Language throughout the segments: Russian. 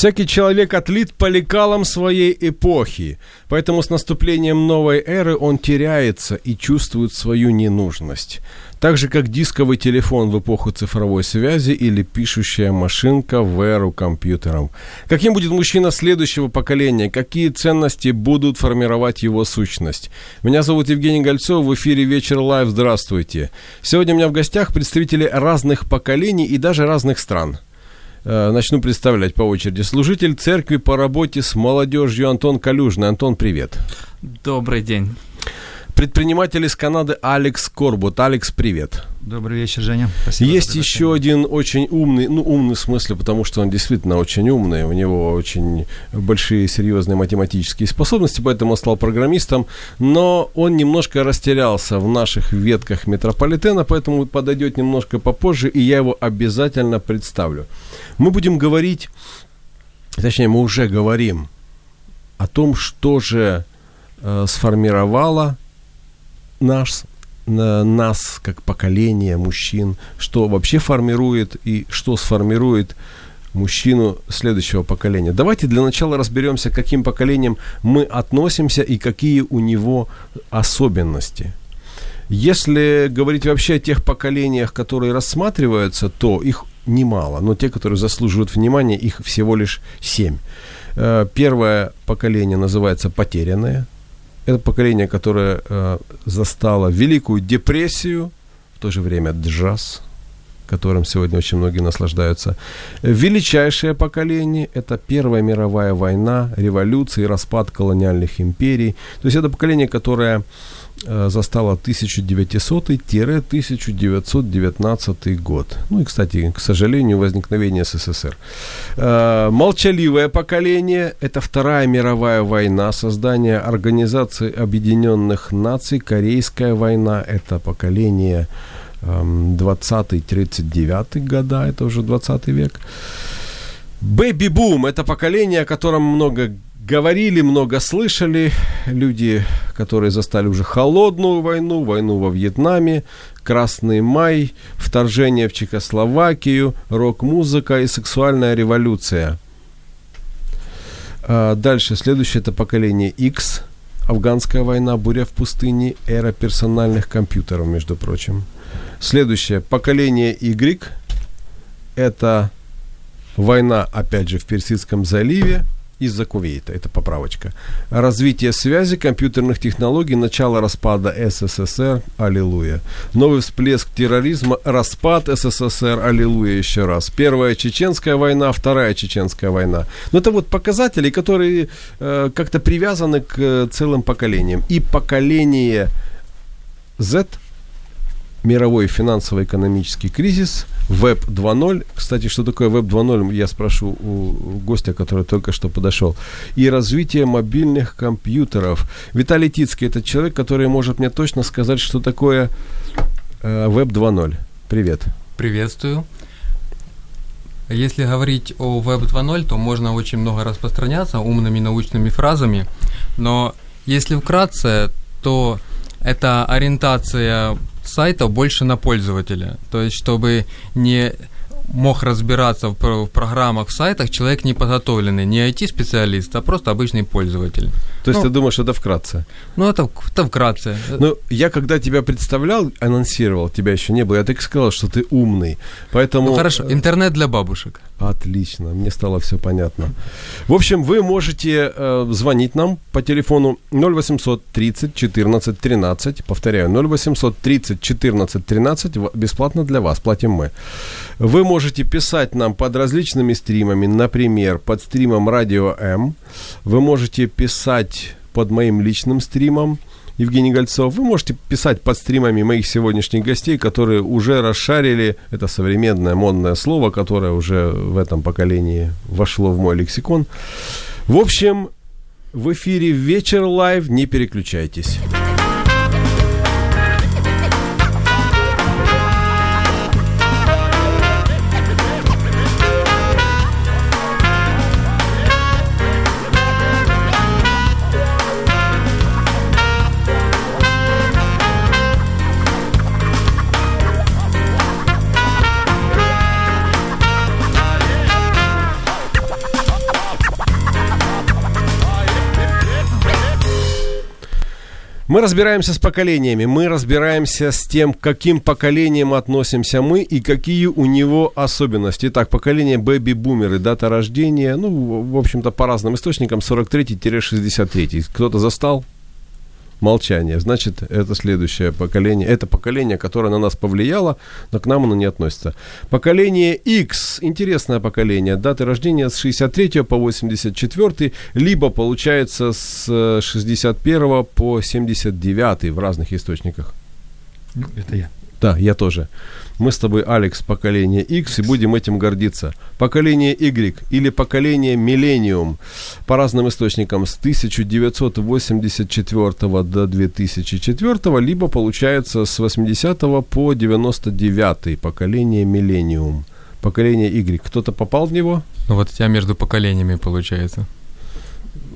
Всякий человек отлит по лекалам своей эпохи, поэтому с наступлением новой эры он теряется и чувствует свою ненужность. Так же, как дисковый телефон в эпоху цифровой связи или пишущая машинка в эру компьютеров. Каким будет мужчина следующего поколения? Какие ценности будут формировать его сущность? Меня зовут Евгений Гольцов, в эфире «Вечер Live». Здравствуйте. Сегодня у меня в гостях представители разных поколений и даже разных стран – начну представлять по очереди. Служитель церкви по работе с молодежью Антон Калюжный. Антон, привет. Добрый день. Предприниматель из Канады Алекс Корбут. Алекс, привет. Добрый вечер, Женя. Спасибо Есть еще один очень умный, ну умный в смысле, потому что он действительно очень умный, у него очень большие серьезные математические способности, поэтому он стал программистом, но он немножко растерялся в наших ветках метрополитена, поэтому подойдет немножко попозже, и я его обязательно представлю. Мы будем говорить, точнее, мы уже говорим о том, что же э, сформировало наш, нас как поколение мужчин, что вообще формирует и что сформирует мужчину следующего поколения. Давайте для начала разберемся, к каким поколениям мы относимся и какие у него особенности. Если говорить вообще о тех поколениях, которые рассматриваются, то их немало, но те, которые заслуживают внимания, их всего лишь семь. Э, первое поколение называется «потерянное». Это поколение, которое э, застало Великую депрессию, в то же время джаз, которым сегодня очень многие наслаждаются. Величайшее поколение – это Первая мировая война, революции, распад колониальных империй. То есть это поколение, которое застала 1900-1919 год. Ну и, кстати, к сожалению, возникновение СССР. Э, молчаливое поколение – это Вторая мировая война, создание Организации Объединенных Наций, Корейская война – это поколение 20-39 эм, года, это уже 20 век. Бэби-бум – это поколение, о котором много говорили, много слышали. Люди, которые застали уже холодную войну, войну во Вьетнаме, Красный май, вторжение в Чехословакию, рок-музыка и сексуальная революция. А дальше, следующее это поколение X, афганская война, буря в пустыне, эра персональных компьютеров, между прочим. Следующее, поколение Y, это война, опять же, в Персидском заливе, из-за Кувейта. Это поправочка. Развитие связи, компьютерных технологий, начало распада СССР, аллилуйя. Новый всплеск терроризма, распад СССР, аллилуйя еще раз. Первая чеченская война, вторая чеченская война. Но это вот показатели, которые э, как-то привязаны к э, целым поколениям. И поколение Z – мировой финансово-экономический кризис, Веб 2.0. Кстати, что такое Веб 2.0, я спрошу у гостя, который только что подошел. И развитие мобильных компьютеров. Виталий Тицкий – это человек, который может мне точно сказать, что такое Веб э, 2.0. Привет. Приветствую. Если говорить о Web 2.0, то можно очень много распространяться умными научными фразами, но если вкратце, то это ориентация сайта больше на пользователя. То есть, чтобы не мог разбираться в, программах, в сайтах человек не подготовленный, не IT-специалист, а просто обычный пользователь. То есть ну, ты думаешь, это вкратце? Ну, это, это вкратце. Ну, я когда тебя представлял, анонсировал, тебя еще не было, я так сказал, что ты умный. Поэтому... Ну, хорошо, интернет для бабушек. Отлично, мне стало все понятно. В общем, вы можете э, звонить нам по телефону 0800 30 14 13. Повторяю, 0800 30 14 13. Бесплатно для вас, платим мы. Вы можете писать нам под различными стримами, например, под стримом Радио М. Вы можете писать под моим личным стримом – Евгений Гольцов. Вы можете писать под стримами моих сегодняшних гостей, которые уже расшарили это современное модное слово, которое уже в этом поколении вошло в мой лексикон. В общем, в эфире вечер лайв, не переключайтесь. Мы разбираемся с поколениями, мы разбираемся с тем, к каким поколениям относимся мы и какие у него особенности. Итак, поколение бэби-бумеры, дата рождения, ну, в общем-то, по разным источникам, 43-63. Кто-то застал? Молчание. Значит, это следующее поколение. Это поколение, которое на нас повлияло, но к нам оно не относится. Поколение X, интересное поколение. Даты рождения с 63 по 84, либо получается с 61 по 79 в разных источниках. Ну, это я. Да, я тоже. Мы с тобой, Алекс, поколение X, и будем этим гордиться. Поколение Y или поколение Millennium по разным источникам с 1984 до 2004, либо получается с 80 по 99 поколение Millennium. Поколение Y. Кто-то попал в него? Ну вот у тебя между поколениями получается.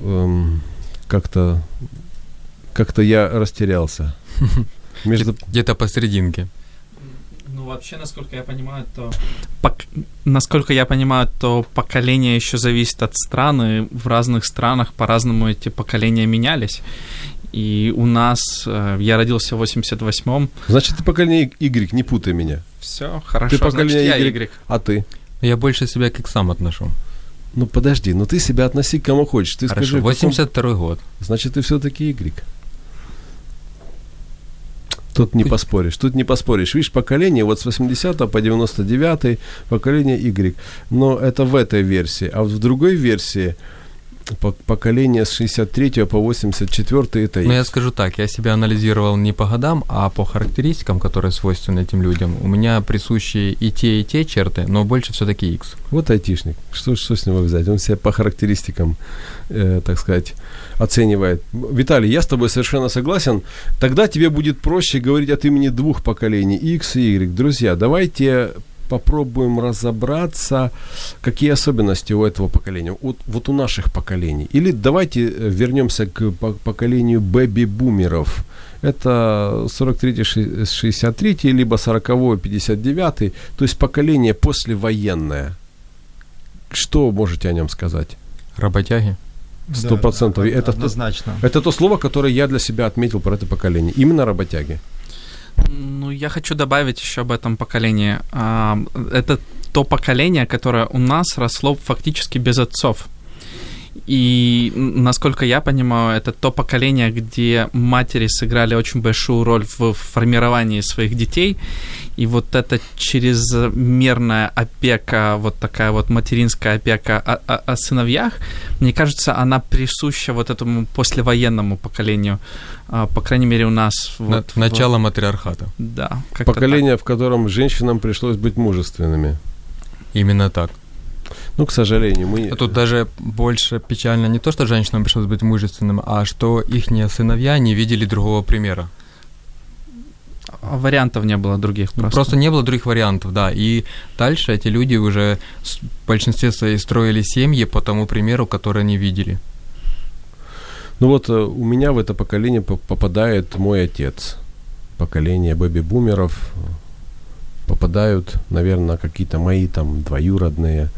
Эм, как-то, как-то я растерялся. Между... Где-то посерединке. Ну, вообще, насколько я понимаю, то... Пок... Насколько я понимаю, то поколение еще зависит от страны. В разных странах по-разному эти поколения менялись. И у нас... Э, я родился в 88-м. Значит, ты поколение Y, не путай меня. Все, хорошо. Ты поколение Значит, я Y. y. А ты? Я больше себя к сам отношу. Ну подожди, ну ты себя относи к кому хочешь. Ты Хорошо, скажи, 82 каком... год. Значит, ты все-таки Y. Тут не поспоришь, тут не поспоришь. Видишь, поколение вот с 80 по 99 поколение Y. Но это в этой версии. А в другой версии поколение с 63 по 84 это Ну, я скажу так, я себя анализировал не по годам, а по характеристикам, которые свойственны этим людям. У меня присущи и те, и те черты, но больше все-таки X. Вот айтишник. Что, что с него взять? Он себя по характеристикам, э, так сказать, оценивает. Виталий, я с тобой совершенно согласен. Тогда тебе будет проще говорить от имени двух поколений, X и Y. Друзья, давайте попробуем разобраться, какие особенности у этого поколения, вот, вот у наших поколений. Или давайте э, вернемся к поколению бэби-бумеров. Это 43-63, либо 40-59, то есть поколение послевоенное. Что можете о нем сказать? Работяги. Сто процентов. Да, это, однозначно. Это то слово, которое я для себя отметил про это поколение. Именно работяги. Ну, я хочу добавить еще об этом поколении. А, это то поколение, которое у нас росло фактически без отцов. И, насколько я понимаю, это то поколение, где матери сыграли очень большую роль в формировании своих детей. И вот эта чрезмерная опека, вот такая вот материнская опека о, о, о сыновьях, мне кажется, она присуща вот этому послевоенному поколению. А, по крайней мере, у нас... Вот, Начало в... матриархата. Да. Поколение, так. в котором женщинам пришлось быть мужественными. Именно так. Ну, к сожалению, мы... А тут даже больше печально не то, что женщинам пришлось быть мужественным, а что их сыновья не видели другого примера. А вариантов не было других просто. Просто не было других вариантов, да. И дальше эти люди уже в большинстве своей строили семьи по тому примеру, который они видели. Ну вот э, у меня в это поколение попадает мой отец. Поколение бэби-бумеров попадают, наверное, какие-то мои там двоюродные.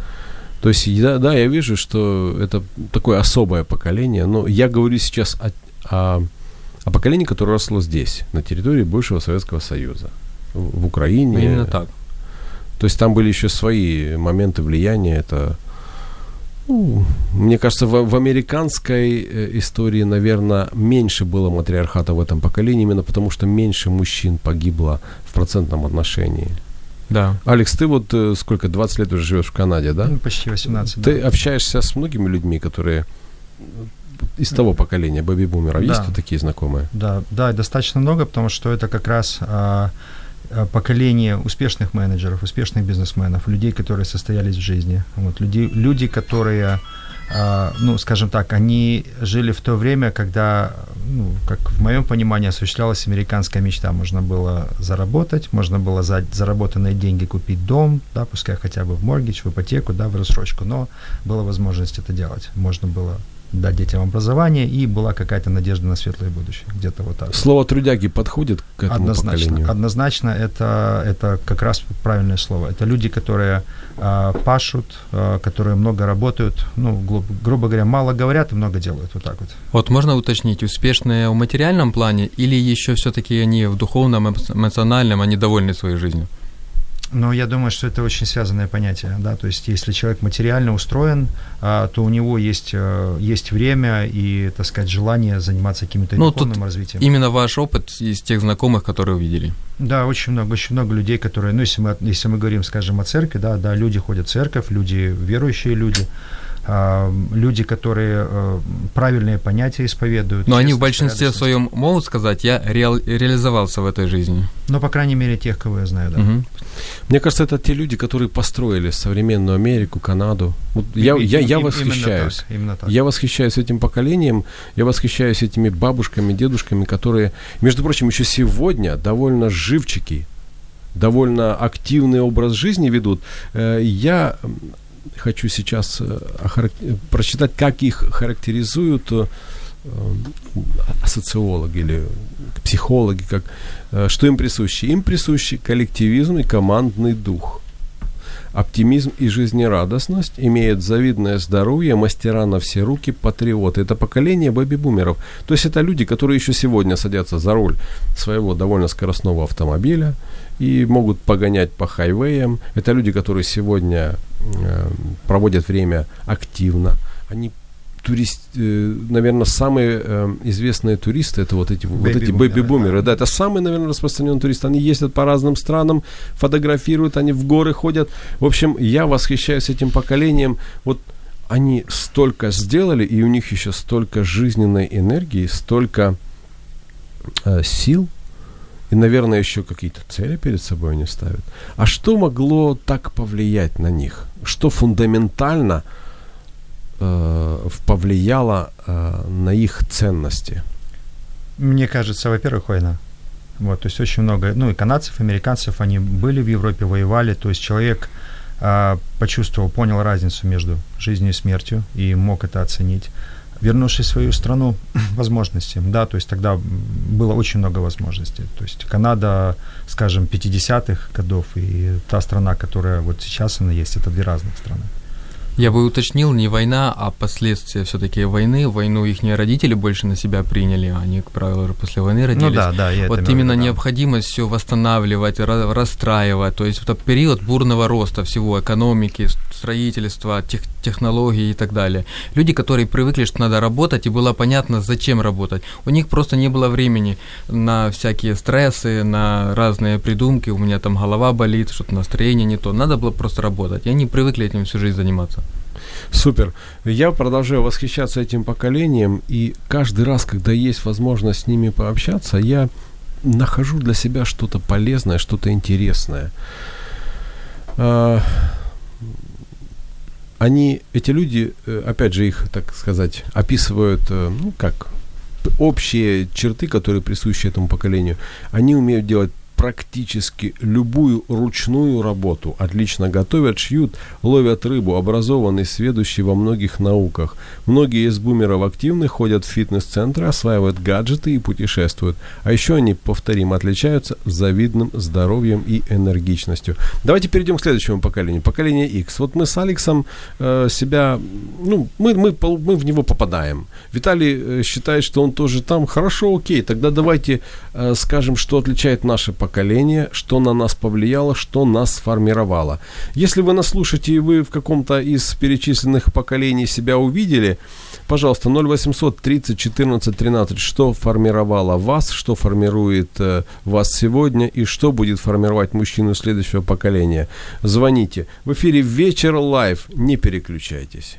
То есть, да, да, я вижу, что это такое особое поколение, но я говорю сейчас о, о, о поколении, которое росло здесь, на территории бывшего Советского Союза, в, Украине. Именно так. То есть там были еще свои моменты влияния. Это, мне кажется, в, в американской э, истории, наверное, меньше было матриархата в этом поколении, именно потому что меньше мужчин погибло в процентном отношении. Да. Алекс, ты вот э, сколько, 20 лет уже живешь в Канаде, да? Ну, почти 18, Ты да. общаешься с многими людьми, которые из того поколения бэби-бумеров. Да. Есть тут такие знакомые? Да, да, достаточно много, потому что это как раз а, поколение успешных менеджеров, успешных бизнесменов, людей, которые состоялись в жизни. Вот, люди, люди, которые, а, ну, скажем так, они жили в то время, когда, ну, как в моем понимании, осуществлялась американская мечта. Можно было заработать, можно было за заработанные деньги купить дом, да, пускай хотя бы в моргидж, в ипотеку, да, в рассрочку, но была возможность это делать. Можно было дать детям образование, и была какая-то надежда на светлое будущее. Где-то вот так. Слово трудяги подходит к этому однозначно, поколению? Однозначно, это, это как раз правильное слово. Это люди, которые а, пашут, а, которые много работают, ну, гру- грубо говоря, мало говорят и много делают. Вот так вот. Вот можно уточнить, успешные в материальном плане или еще все-таки они в духовном, эмо- эмоциональном, они довольны своей жизнью? Но я думаю, что это очень связанное понятие, да, то есть если человек материально устроен, а, то у него есть, э, есть время и, так сказать, желание заниматься каким-то Ну, духовным развитием. Именно ваш опыт из тех знакомых, которые увидели. Да, очень много, очень много людей, которые, ну, если мы, если мы говорим, скажем, о церкви, да, да, люди ходят в церковь, люди, верующие люди, люди, которые э, правильные понятия исповедуют. Но они в большинстве своем могут сказать, я реал- реализовался в этой жизни. Ну, по крайней мере, тех, кого я знаю, да. Мгм. Мне кажется, это те люди, которые построили современную Америку, Канаду. Вот И- я, и- я, я и- восхищаюсь. Именно так. Именно так. Я восхищаюсь этим поколением, я восхищаюсь этими бабушками, дедушками, которые, между прочим, еще сегодня довольно живчики, довольно активный образ жизни ведут. Э, Я хочу сейчас э, прочитать, как их характеризуют э, э, социологи или психологи, как, что им присуще. Им присущи коллективизм и командный дух. Оптимизм и жизнерадостность имеют завидное здоровье, мастера на все руки, патриоты. Это поколение бэби-бумеров. То есть это люди, которые еще сегодня садятся за руль своего довольно скоростного автомобиля и могут погонять по хайвеям. Это люди, которые сегодня проводят время активно. Они турист, э, наверное, самые э, известные туристы это вот эти, вот эти Бэби-бумеры, бэби-бумеры. Да, это самый, наверное, распространенный турист. Они ездят по разным странам, фотографируют, они в горы ходят. В общем, я восхищаюсь этим поколением. Вот они столько сделали, и у них еще столько жизненной энергии, столько э, сил, и, наверное, еще какие-то цели перед собой они ставят. А что могло так повлиять на них? Что фундаментально э, повлияло э, на их ценности? Мне кажется, во-первых, война. Вот, то есть очень много, ну и канадцев, американцев, они были в Европе, воевали, то есть человек а, почувствовал, понял разницу между жизнью и смертью и мог это оценить. Вернувшись в свою страну, возможности, да, то есть тогда было очень много возможностей. То есть Канада, скажем, 50-х годов и та страна, которая вот сейчас она есть, это две разных страны. Я бы уточнил, не война, а последствия все-таки войны. Войну их родители больше на себя приняли, они, как правило, уже после войны родились. Ну да, да, я это Вот в именно да. необходимость все восстанавливать, ра- расстраивать. То есть это период бурного роста всего экономики, строительства, тех, технологий и так далее. Люди, которые привыкли, что надо работать, и было понятно, зачем работать. У них просто не было времени на всякие стрессы, на разные придумки. У меня там голова болит, что-то настроение не то. Надо было просто работать. И они привыкли этим всю жизнь заниматься. Супер. Я продолжаю восхищаться этим поколением, и каждый раз, когда есть возможность с ними пообщаться, я нахожу для себя что-то полезное, что-то интересное. Они, эти люди, э, опять же, их, так сказать, описывают, э, ну, как общие черты, которые присущи этому поколению. Они умеют делать практически любую ручную работу. Отлично готовят, шьют, ловят рыбу, образованный, сведущий во многих науках. Многие из бумеров активны, ходят в фитнес-центры, осваивают гаджеты и путешествуют. А еще они, повторим, отличаются завидным здоровьем и энергичностью. Давайте перейдем к следующему поколению. Поколение X. Вот мы с Алексом э, себя, ну, мы, мы, мы в него попадаем. Виталий э, считает, что он тоже там. Хорошо, окей, тогда давайте э, скажем, что отличает наше поколение, что на нас повлияло, что нас сформировало. Если вы нас слушаете и вы в каком-то из перечисленных поколений себя увидели, пожалуйста, 0800 30 14 13, что формировало вас, что формирует э, вас сегодня и что будет формировать мужчину следующего поколения. Звоните. В эфире «Вечер лайв». Не переключайтесь.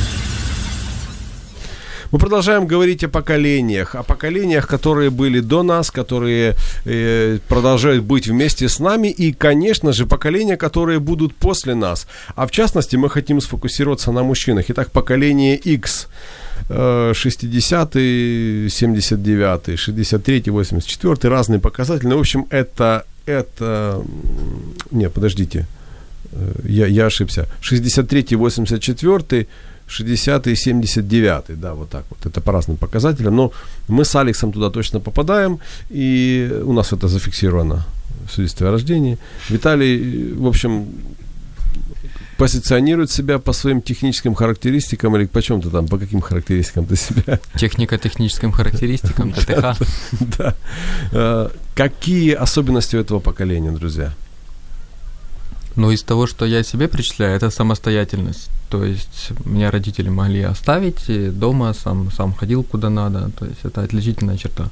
Мы продолжаем говорить о поколениях, о поколениях, которые были до нас, которые э, продолжают быть вместе с нами, и, конечно же, поколения, которые будут после нас. А в частности, мы хотим сфокусироваться на мужчинах. Итак, поколение X. 60-й, 79-й, 63-й, 84-й, разные показатели. В общем, это, это... Не, подождите, я, я ошибся. 63-й, 84-й, 60-й, 79-й, да, вот так вот. Это по разным показателям. Но мы с Алексом туда точно попадаем, и у нас это зафиксировано в свидетельстве о рождении. Виталий, в общем, позиционирует себя по своим техническим характеристикам или по чем ты там, по каким характеристикам ты себя? Технико-техническим характеристикам, ТТХ. Да. Э, какие особенности у этого поколения, друзья? Ну, из того, что я себе причисляю, это самостоятельность. То есть меня родители могли оставить дома, сам, сам ходил куда надо. То есть это отличительная черта.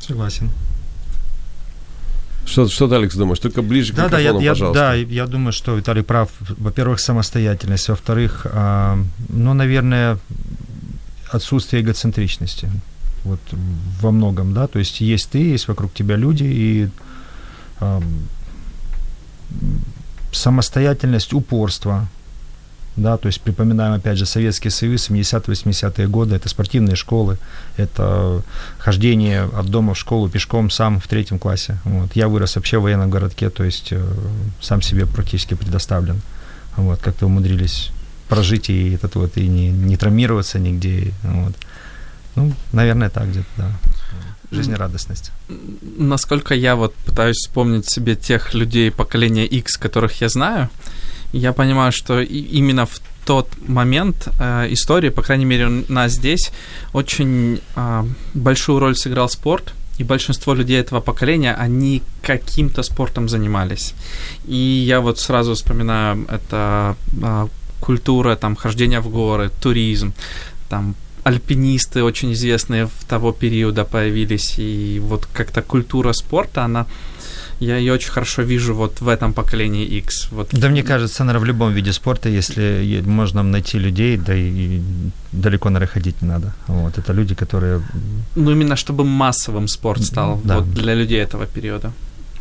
Согласен. Что, что ты, Алекс, думаешь? Только ближе да, к да, я, я, пожалуйста. да, я думаю, что Виталий прав. Во-первых, самостоятельность. Во-вторых, э, ну, наверное, отсутствие эгоцентричности. Вот во многом, да. То есть есть ты, есть вокруг тебя люди, и э, самостоятельность, упорство, да, то есть припоминаем, опять же, Советский Союз, 70-80-е годы, это спортивные школы, это хождение от дома в школу пешком сам в третьем классе. Вот. Я вырос вообще в военном городке, то есть э, сам себе практически предоставлен. Вот, как-то умудрились прожить и этот вот, и не, не травмироваться нигде. Вот. Ну, наверное, так где-то, да. Жизнерадостность. Насколько я вот пытаюсь вспомнить себе тех людей поколения X, которых я знаю, я понимаю, что именно в тот момент э, истории, по крайней мере, у нас здесь очень э, большую роль сыграл спорт, и большинство людей этого поколения, они каким-то спортом занимались. И я вот сразу вспоминаю, это э, культура, там, хождения в горы, туризм, там, альпинисты очень известные в того периода появились, и вот как-то культура спорта, она я ее очень хорошо вижу вот в этом поколении X. Вот. Да, мне кажется, наверное, в любом виде спорта, если можно найти людей, да и далеко, наверное, ходить не надо. Вот, это люди, которые... Ну, именно чтобы массовым спорт стал Да. вот, для людей этого периода.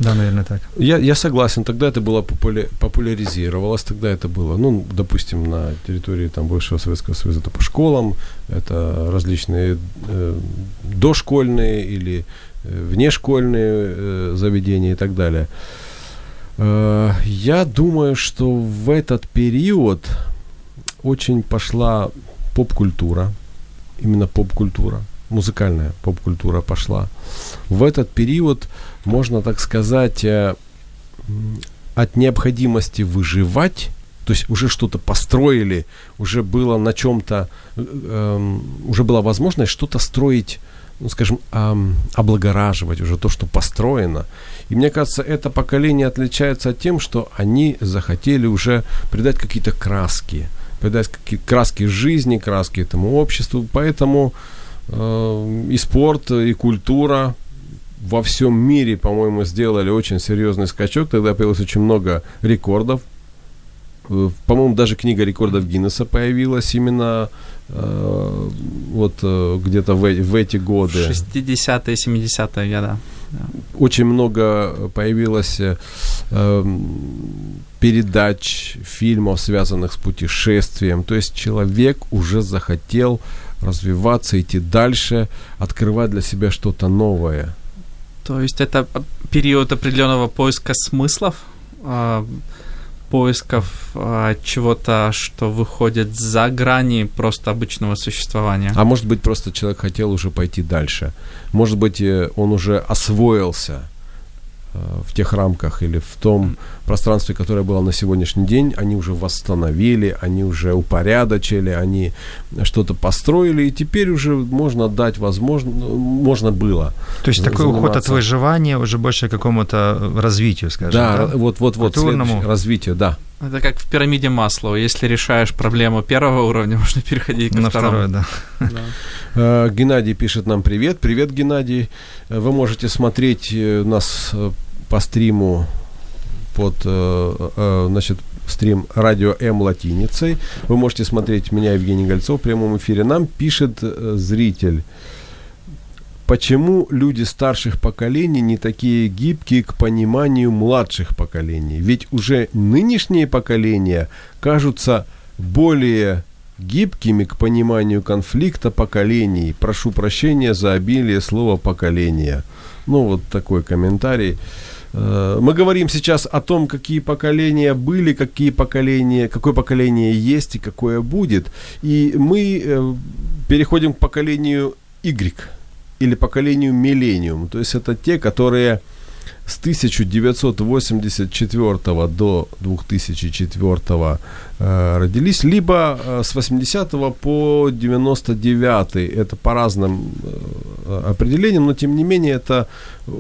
Да, наверное, так. Я, я согласен, тогда это было популя- популяризировалось, тогда это было, ну, допустим, на территории там бывшего Советского Союза, это по школам, это различные э, дошкольные или э, внешкольные э, заведения и так далее. Э, я думаю, что в этот период очень пошла поп-культура, именно поп-культура, музыкальная поп-культура пошла. В этот период, можно так сказать, э, от необходимости выживать, то есть уже что-то построили, уже было на чем-то, э, эм, уже была возможность что-то строить ну, скажем, эм, облагораживать уже то, что построено. И мне кажется, это поколение отличается тем, что они захотели уже придать какие-то краски, придать какие краски жизни, краски этому обществу. Поэтому и спорт, и культура во всем мире, по-моему, сделали очень серьезный скачок. Тогда появилось очень много рекордов. Э, по-моему, даже книга рекордов Гиннесса появилась именно э, вот э, где-то в, в эти годы. 60-е, 70-е года. Очень много появилось э, передач, фильмов, связанных с путешествием. То есть человек уже захотел развиваться, идти дальше, открывать для себя что-то новое. То есть это период определенного поиска смыслов, а, поисков а, чего-то, что выходит за грани просто обычного существования. А может быть, просто человек хотел уже пойти дальше. Может быть, э, он уже освоился в тех рамках или в том пространстве, которое было на сегодняшний день, они уже восстановили, они уже упорядочили, они что-то построили, и теперь уже можно дать возможно, ну, можно было. То есть такой уход от выживания уже больше к какому-то развитию, скажем. Да, да? вот, вот, вот, развитию, да. Это как в пирамиде Маслоу. Если решаешь проблему первого уровня, можно переходить на второму. второй, да. да. Э, Геннадий пишет нам привет. Привет, Геннадий. Э, вы можете смотреть э, нас по стриму под, значит, стрим радио М латиницей. Вы можете смотреть меня, Евгений Гольцов, в прямом эфире. Нам пишет зритель почему люди старших поколений не такие гибкие к пониманию младших поколений? Ведь уже нынешние поколения кажутся более гибкими к пониманию конфликта поколений. Прошу прощения за обилие слова поколения. Ну, вот такой комментарий. Э, мы говорим сейчас о том, какие поколения были, какие поколения, какое поколение есть и какое будет. И мы э, переходим к поколению Y или поколению миллениум. То есть это те, которые с 1984 до 2004 э, родились, либо э, с 80 по 99. Это по разным э, определениям, но тем не менее это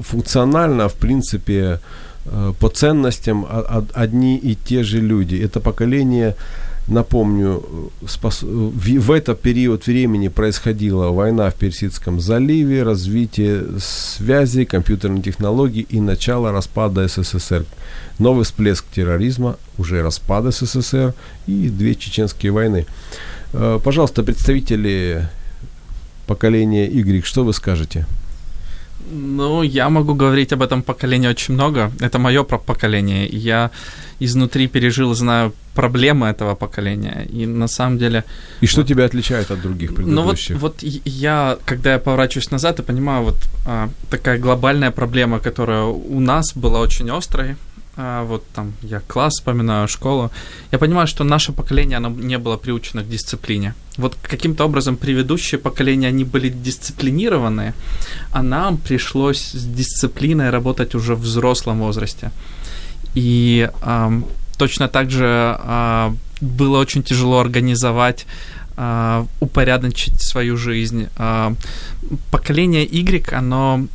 функционально, в принципе, э, по ценностям одни и те же люди. Это поколение Напомню, спас... в этот период времени происходила война в Персидском заливе, развитие связи, компьютерной технологий и начало распада СССР. Новый всплеск терроризма, уже распад СССР и две чеченские войны. Э, пожалуйста, представители поколения Y, что вы скажете? Ну, я могу говорить об этом поколении очень много. Это мое поколение. Я изнутри пережил, знаю проблемы этого поколения. И на самом деле... И что вот, тебя отличает от других предыдущих? Ну вот, вот я, когда я поворачиваюсь назад и понимаю, вот а, такая глобальная проблема, которая у нас была очень острой, а, вот там я класс вспоминаю, школу, я понимаю, что наше поколение, оно не было приучено к дисциплине. Вот каким-то образом предыдущие поколения, они были дисциплинированы, а нам пришлось с дисциплиной работать уже в взрослом возрасте. И а, точно так же а, было очень тяжело организовать а, упорядочить свою жизнь. А, поколение Y, оно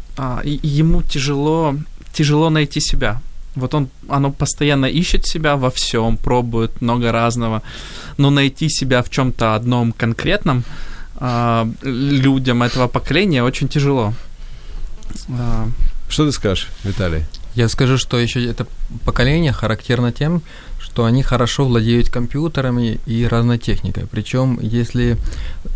ему тяжело, тяжело найти себя. Вот он, оно постоянно ищет себя во всем, пробует много разного, но найти себя в чем-то одном конкретном э, людям этого поколения очень тяжело. Э, Что ты скажешь, Виталий? Я скажу, что еще это поколение характерно тем, что они хорошо владеют компьютерами и разной техникой. Причем, если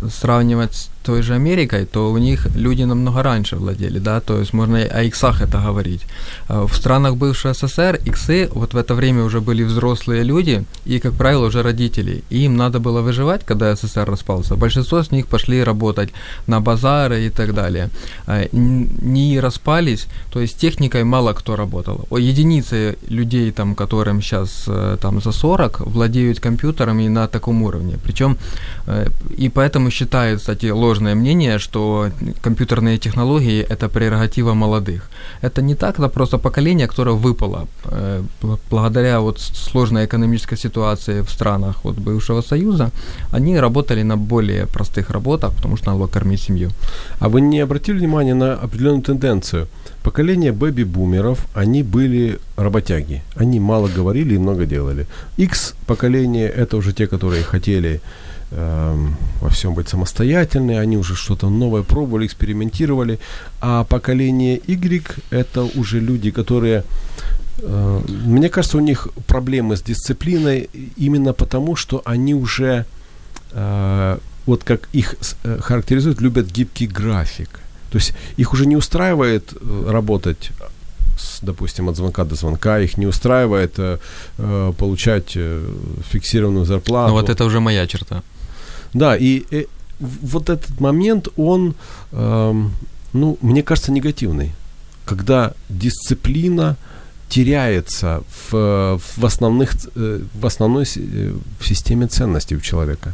сравнивать с той же Америкой, то у них люди намного раньше владели, да, то есть можно о иксах это говорить. А в странах бывшего СССР иксы вот в это время уже были взрослые люди и, как правило, уже родители. И им надо было выживать, когда СССР распался. Большинство с них пошли работать на базары и так далее. А не распались, то есть техникой мало кто работал. О, единицы людей, там, которым сейчас э, там за 40, владеют компьютерами на таком уровне. Причем э, и поэтому считают, кстати, ложное мнение, что компьютерные технологии – это прерогатива молодых. Это не так, это просто поколение, которое выпало э, благодаря вот сложной экономической ситуации в странах вот бывшего Союза. Они работали на более простых работах, потому что надо было кормить семью. А вы не обратили внимание на определенную тенденцию? Поколение бэби-бумеров, они были работяги. Они мало говорили и много делали. X поколение – это уже те, которые хотели во всем быть самостоятельные, они уже что-то новое пробовали, экспериментировали. А поколение Y – это уже люди, которые э, мне кажется, у них проблемы с дисциплиной именно потому, что они уже, э, вот как их э, характеризуют, любят гибкий график. То есть их уже не устраивает работать с, допустим, от звонка до звонка, их не устраивает э, получать фиксированную зарплату. Ну вот это уже моя черта. Да, и э, вот этот момент, он, э, ну, мне кажется, негативный. Когда дисциплина теряется в, в, основных, в основной в системе ценностей у человека.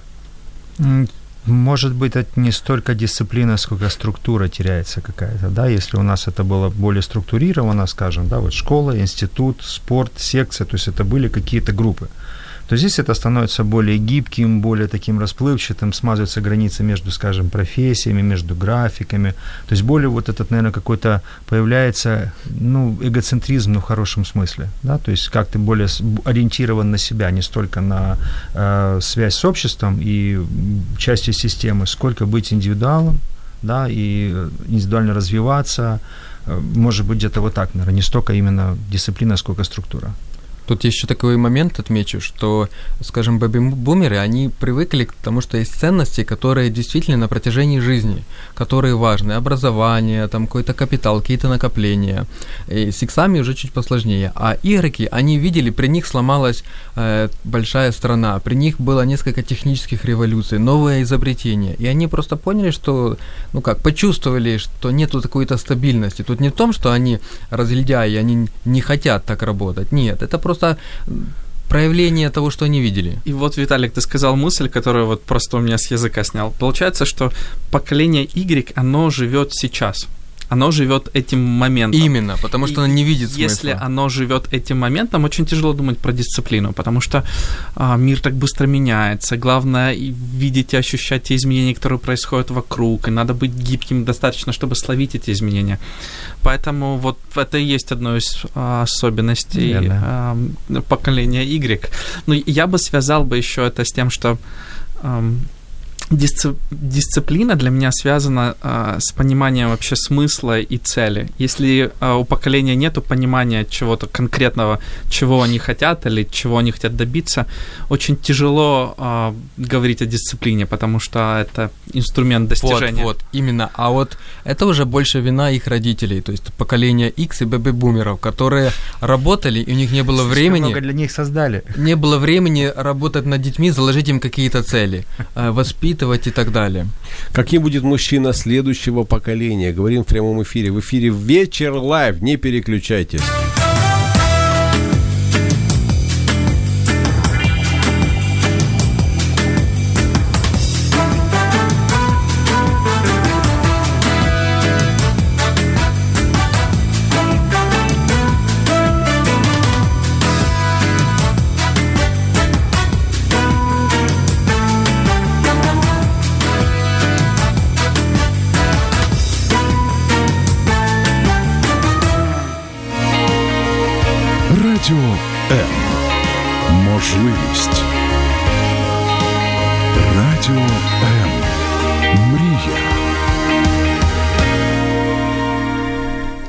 Может быть, это не столько дисциплина, сколько структура теряется какая-то, да, если у нас это было более структурировано, скажем, да, вот школа, институт, спорт, секция, то есть это были какие-то группы то здесь это становится более гибким, более таким расплывчатым, смазываются границы между, скажем, профессиями, между графиками. То есть более вот этот, наверное, какой-то появляется, ну, эгоцентризм, но в хорошем смысле, да, то есть как ты более ориентирован на себя, не столько на э, связь с обществом и частью системы, сколько быть индивидуалом, да, и индивидуально развиваться, э, может быть, где-то вот так, наверное, не столько именно дисциплина, сколько структура. Тут еще такой момент отмечу, что, скажем, бэби-бумеры, они привыкли к тому, что есть ценности, которые действительно на протяжении жизни, которые важны. Образование, там какой-то капитал, какие-то накопления. И с иксами уже чуть посложнее. А игроки, они видели, при них сломалась э, большая страна, при них было несколько технических революций, новые изобретения. И они просто поняли, что, ну как, почувствовали, что нету какой-то стабильности. Тут не в том, что они разлюдяи, они не хотят так работать. Нет, это просто просто проявление того, что они видели. И вот, Виталик, ты сказал мысль, которую вот просто у меня с языка снял. Получается, что поколение Y, оно живет сейчас оно живет этим моментом. Именно, потому что и оно не видит смысла. Если оно живет этим моментом, очень тяжело думать про дисциплину, потому что а, мир так быстро меняется. Главное видеть и ощущать те изменения, которые происходят вокруг, и надо быть гибким достаточно, чтобы словить эти изменения. Поэтому вот это и есть одно из а, особенностей а, поколения Y. Но я бы связал бы еще это с тем, что Дисци... Дисциплина для меня связана а, с пониманием вообще смысла и цели. Если а, у поколения нет понимания чего-то конкретного, чего они хотят или чего они хотят добиться, очень тяжело а, говорить о дисциплине, потому что это инструмент достижения. Вот, вот, именно. А вот это уже больше вина их родителей, то есть поколение X и бэби-бумеров, которые работали, и у них не было Слишком времени... много для них создали. Не было времени работать над детьми, заложить им какие-то цели, воспитывать воспитывать и так далее. Каким будет мужчина следующего поколения? Говорим в прямом эфире. В эфире «Вечер Live». Не переключайтесь.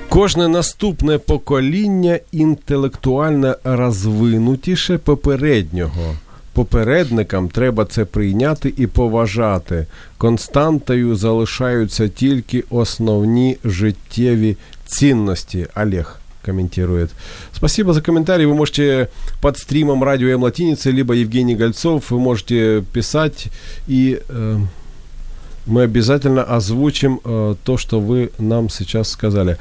Кожне наступне покоління інтелектуально розвинутіше попереднього. Попередникам треба це прийняти і поважати. Константою залишаються тільки основні життєві цінності. Олег комментирует. Спасибо за комментарий. Вы можете под стримом радио М Латиницы, либо Евгений Гольцов, вы можете писать и э, мы обязательно озвучим э, то, что вы нам сейчас сказали.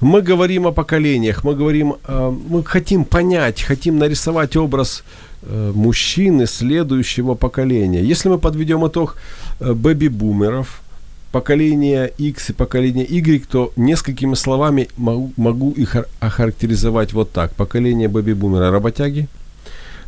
Мы говорим о поколениях, мы говорим, э, мы хотим понять, хотим нарисовать образ э, мужчины следующего поколения. Если мы подведем итог э, бэби-бумеров, поколение X и поколение Y, то несколькими словами могу, могу их охарактеризовать вот так. Поколение бэби-бумера работяги,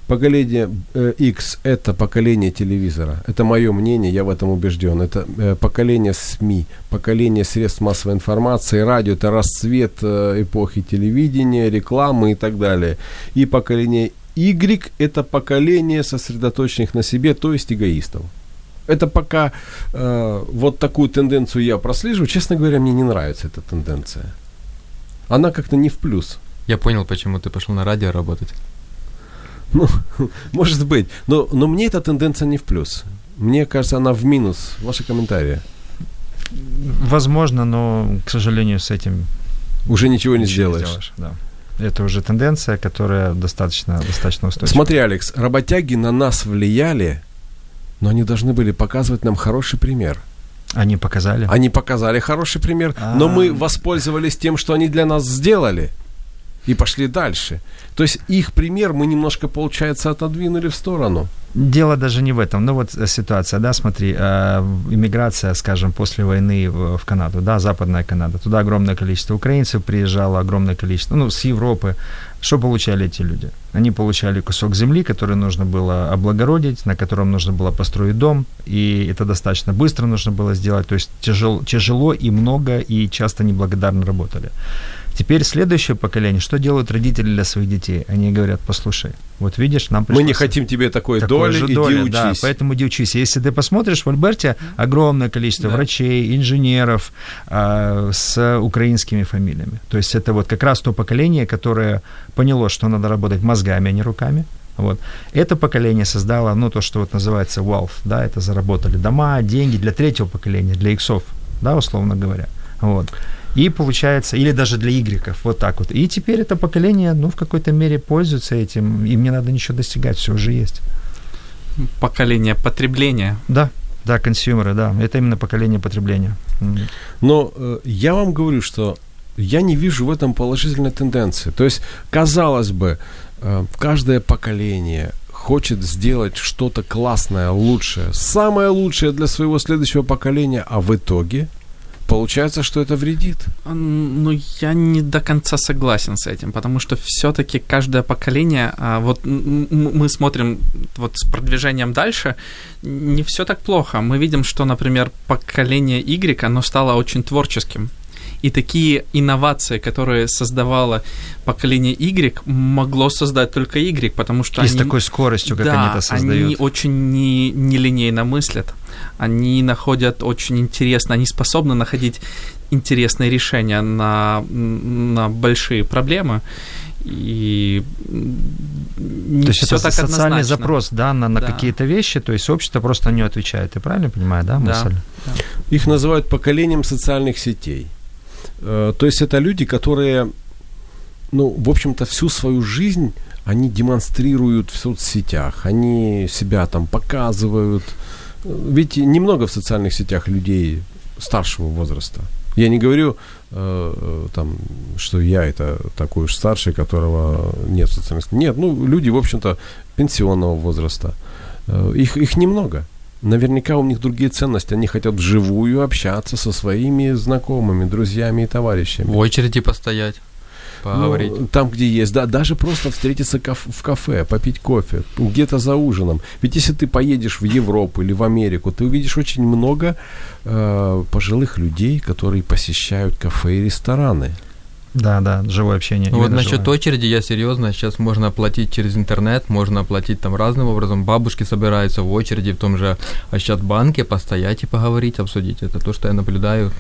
поколение э, X – это поколение телевизора. Это мое мнение, я в этом убежден. Это э, поколение СМИ, поколение средств массовой информации, радио – это расцвет э, эпохи телевидения, рекламы и так далее. И поколение Y – это поколение сосредоточенных на себе, то есть эгоистов. Это пока э, вот такую тенденцию я прослеживаю. Честно говоря, мне не нравится эта тенденция. Она как-то не в плюс. Я понял, почему ты пошел на радио работать. Ну, может быть. Но, но мне эта тенденция не в плюс. Мне кажется, она в минус. Ваши комментарии. Возможно, но, к сожалению, с этим уже ничего не ничего сделаешь. Не сделаешь да. Это уже тенденция, которая достаточно, достаточно устойчива. Смотри, Алекс, работяги на нас влияли, но они должны были показывать нам хороший пример. Они показали? Они показали хороший пример, А-а-а. но мы воспользовались тем, что они для нас сделали – и пошли дальше. То есть их пример мы немножко, получается, отодвинули в сторону. Дело даже не в этом. Ну вот э, ситуация, да, смотри, э, иммиграция, скажем, после войны в, в Канаду, да, Западная Канада, туда огромное количество украинцев приезжало, огромное количество, ну, с Европы. Что получали эти люди? Они получали кусок земли, который нужно было облагородить, на котором нужно было построить дом, и это достаточно быстро нужно было сделать, то есть тяжело, тяжело и много, и часто неблагодарно работали. Теперь следующее поколение, что делают родители для своих детей? Они говорят, послушай, вот видишь, нам пришлось... Мы не хотим тебе такой, такой доли, же доли, иди да, поэтому иди учись. Если ты посмотришь, в Альберте огромное количество да. врачей, инженеров э, с украинскими фамилиями. То есть это вот как раз то поколение, которое поняло, что надо работать мозгами, а не руками. Вот. Это поколение создало, ну, то, что вот называется wealth, да, это заработали дома, деньги для третьего поколения, для иксов, да, условно говоря. Вот. И получается, или даже для игреков, вот так вот. И теперь это поколение, ну, в какой-то мере пользуется этим, им не надо ничего достигать, все уже есть. Поколение потребления. Да, да, консюмеры, да, это именно поколение потребления. Но э, я вам говорю, что я не вижу в этом положительной тенденции. То есть, казалось бы, э, каждое поколение хочет сделать что-то классное, лучшее, самое лучшее для своего следующего поколения, а в итоге Получается, что это вредит. Ну, я не до конца согласен с этим, потому что все-таки каждое поколение, а, вот мы смотрим вот с продвижением дальше, не все так плохо. Мы видим, что, например, поколение Y, оно стало очень творческим. И такие инновации, которые создавало поколение Y, могло создать только Y, потому что И они... с такой скоростью, как да, они это создают. они очень не, нелинейно мыслят. Они находят очень интересно, они способны находить интересные решения на, на большие проблемы и не то есть это так социальный однозначно. запрос, да, на, на да. какие-то вещи, то есть общество просто на него отвечает. Ты правильно понимаю, да, мысль? Да. Их называют поколением социальных сетей. Э, то есть это люди, которые, ну, в общем-то, всю свою жизнь они демонстрируют в соцсетях, они себя там показывают. Ведь немного в социальных сетях людей старшего возраста. Я не говорю э, там, что я это такой уж старший, которого нет в социальных сетях. Нет, ну, люди, в общем-то, пенсионного возраста. Э, их, их немного. Наверняка у них другие ценности. Они хотят вживую общаться со своими знакомыми, друзьями и товарищами. В очереди постоять поговорить. Ну, там, где есть, да, даже просто встретиться в кафе, попить кофе, где-то за ужином. Ведь если ты поедешь в Европу или в Америку, ты увидишь очень много э, пожилых людей, которые посещают кафе и рестораны. Да, да, живое общение. Ну, вот насчет живое. очереди я серьезно, сейчас можно оплатить через интернет, можно оплатить там разным образом. Бабушки собираются в очереди в том же а сейчас банке, постоять и поговорить, обсудить. Это то, что я наблюдаю.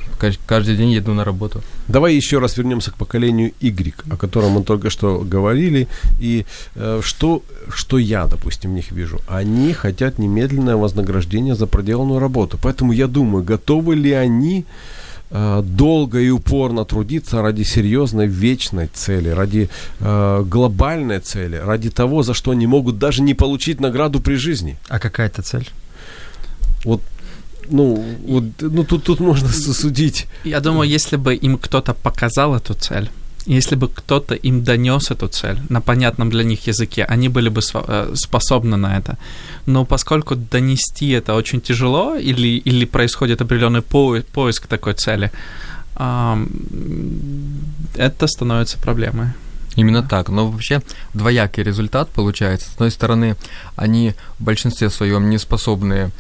Каждый день еду на работу. Давай еще раз вернемся к поколению Y, о котором мы только что говорили. И э, что, что я, допустим, в них вижу? Они хотят немедленное вознаграждение за проделанную работу. Поэтому я думаю, готовы ли они долго и упорно трудиться ради серьезной вечной цели, ради э, глобальной цели, ради того, за что они могут даже не получить награду при жизни. А какая это цель? Вот ну, вот, ну тут, тут можно судить. Я думаю, если бы им кто-то показал эту цель, Если бы кто-то им донес эту цель на понятном для них языке, они были бы э, способны на это. Но поскольку донести это очень тяжело или, или происходит определенный поиск такой цели, это становится проблемой. Именно так. Но вообще двоякий результат получается. С одной стороны, они в большинстве своем не способны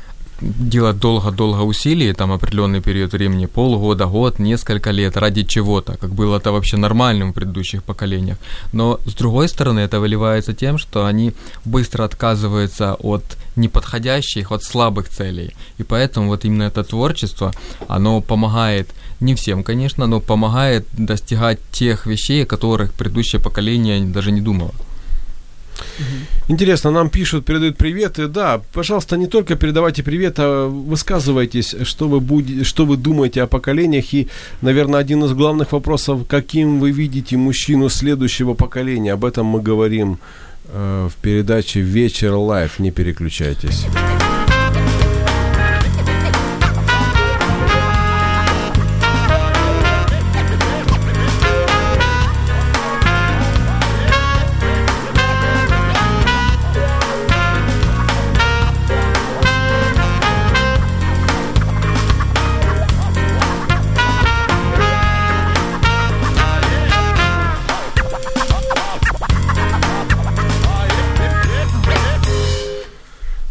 делать долго-долго усилий, там определенный период времени, полгода, год, несколько лет ради чего-то, как было это вообще нормальным в предыдущих поколениях. Но с другой стороны, это выливается тем, что они быстро отказываются от неподходящих, от слабых целей. И поэтому вот именно это творчество, оно помогает, не всем, конечно, но помогает достигать тех вещей, о которых предыдущее поколение даже не думало. Интересно, нам пишут, передают приветы. Да, пожалуйста, не только передавайте привет, а высказывайтесь, что вы, будете, что вы думаете о поколениях. И, наверное, один из главных вопросов, каким вы видите мужчину следующего поколения. Об этом мы говорим э, в передаче «Вечер Live». Не переключайтесь.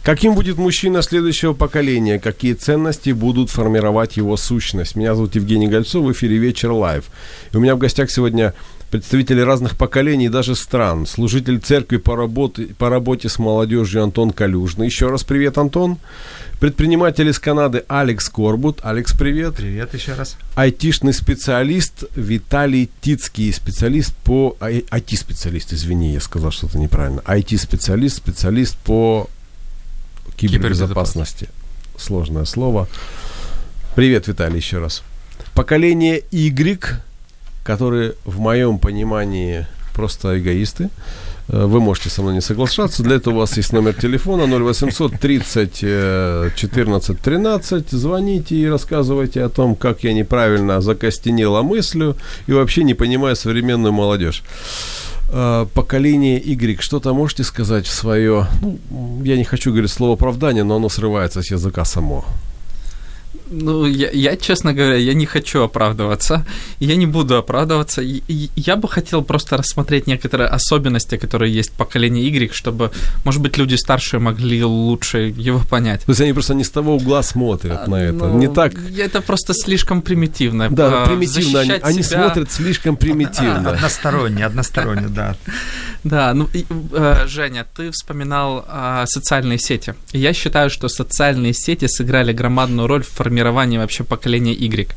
Каким будет мужчина следующего поколения? Какие ценности будут формировать его сущность? Меня зовут Евгений Гольцов, в эфире «Вечер Live». И у меня в гостях сегодня представители разных поколений и даже стран. Служитель церкви по работе, по работе с молодежью Антон Калюжный. Еще раз привет, Антон. Предприниматель из Канады Алекс Корбут. Алекс, привет. Привет еще раз. Айтишный специалист Виталий Тицкий. Специалист по... IT-специалист, извини, я сказал что-то неправильно. IT-специалист, специалист по кибербезопасности. Сложное слово. Привет, Виталий, еще раз. Поколение Y, которые в моем понимании просто эгоисты. Э, вы можете со мной не соглашаться. Для этого у вас есть номер телефона 0800 30 14 13. Звоните и рассказывайте о том, как я неправильно закостенела мыслью и вообще не понимаю современную молодежь. Э, поколение Y, что-то можете сказать в свое, ну, я не хочу говорить слово оправдание, но оно срывается с языка само. Ну, я, я, честно говоря, я не хочу оправдываться. Я не буду оправдываться. Я бы хотел просто рассмотреть некоторые особенности, которые есть в поколении Y, чтобы, может быть, люди старшие могли лучше его понять. То есть они просто не с того угла смотрят а, на это. Ну, не так. Это просто слишком примитивно. Да, а, примитивно. Они, они смотрят слишком примитивно. Односторонне, односторонне, да. Да, ну, э, Женя, ты вспоминал социальные сети. Я считаю, что социальные сети сыграли громадную роль в формировании формирования вообще поколения Y.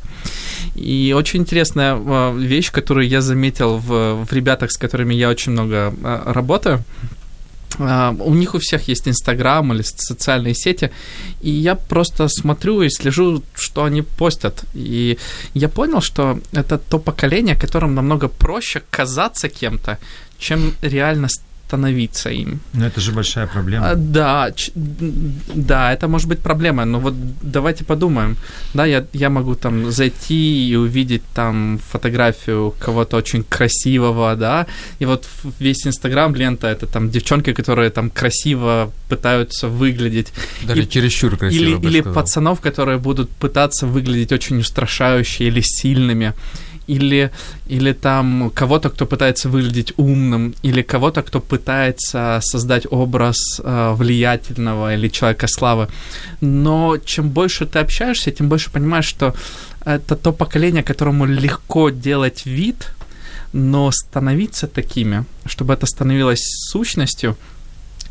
И очень интересная а, вещь, которую я заметил в, в ребятах, с которыми я очень много а, работаю. А, у них у всех есть Инстаграм или социальные сети, и я просто смотрю и слежу, что они постят. И я понял, что это то поколение, которым намного проще казаться кем-то, чем реально становиться им. Но это же большая проблема. А, да, да, это может быть проблема, но вот давайте подумаем. Да, я, я могу там зайти и увидеть там фотографию кого-то очень красивого, да, и вот весь Инстаграм лента это там девчонки, которые там красиво пытаются выглядеть. Даже и, чересчур красиво. Или, или пацанов, которые будут пытаться выглядеть очень устрашающе или сильными или, или там кого-то, кто пытается выглядеть умным, или кого-то, кто пытается создать образ э, влиятельного или человека славы. Но чем больше ты общаешься, тем больше понимаешь, что это то поколение, которому легко делать вид, но становиться такими, чтобы это становилось сущностью,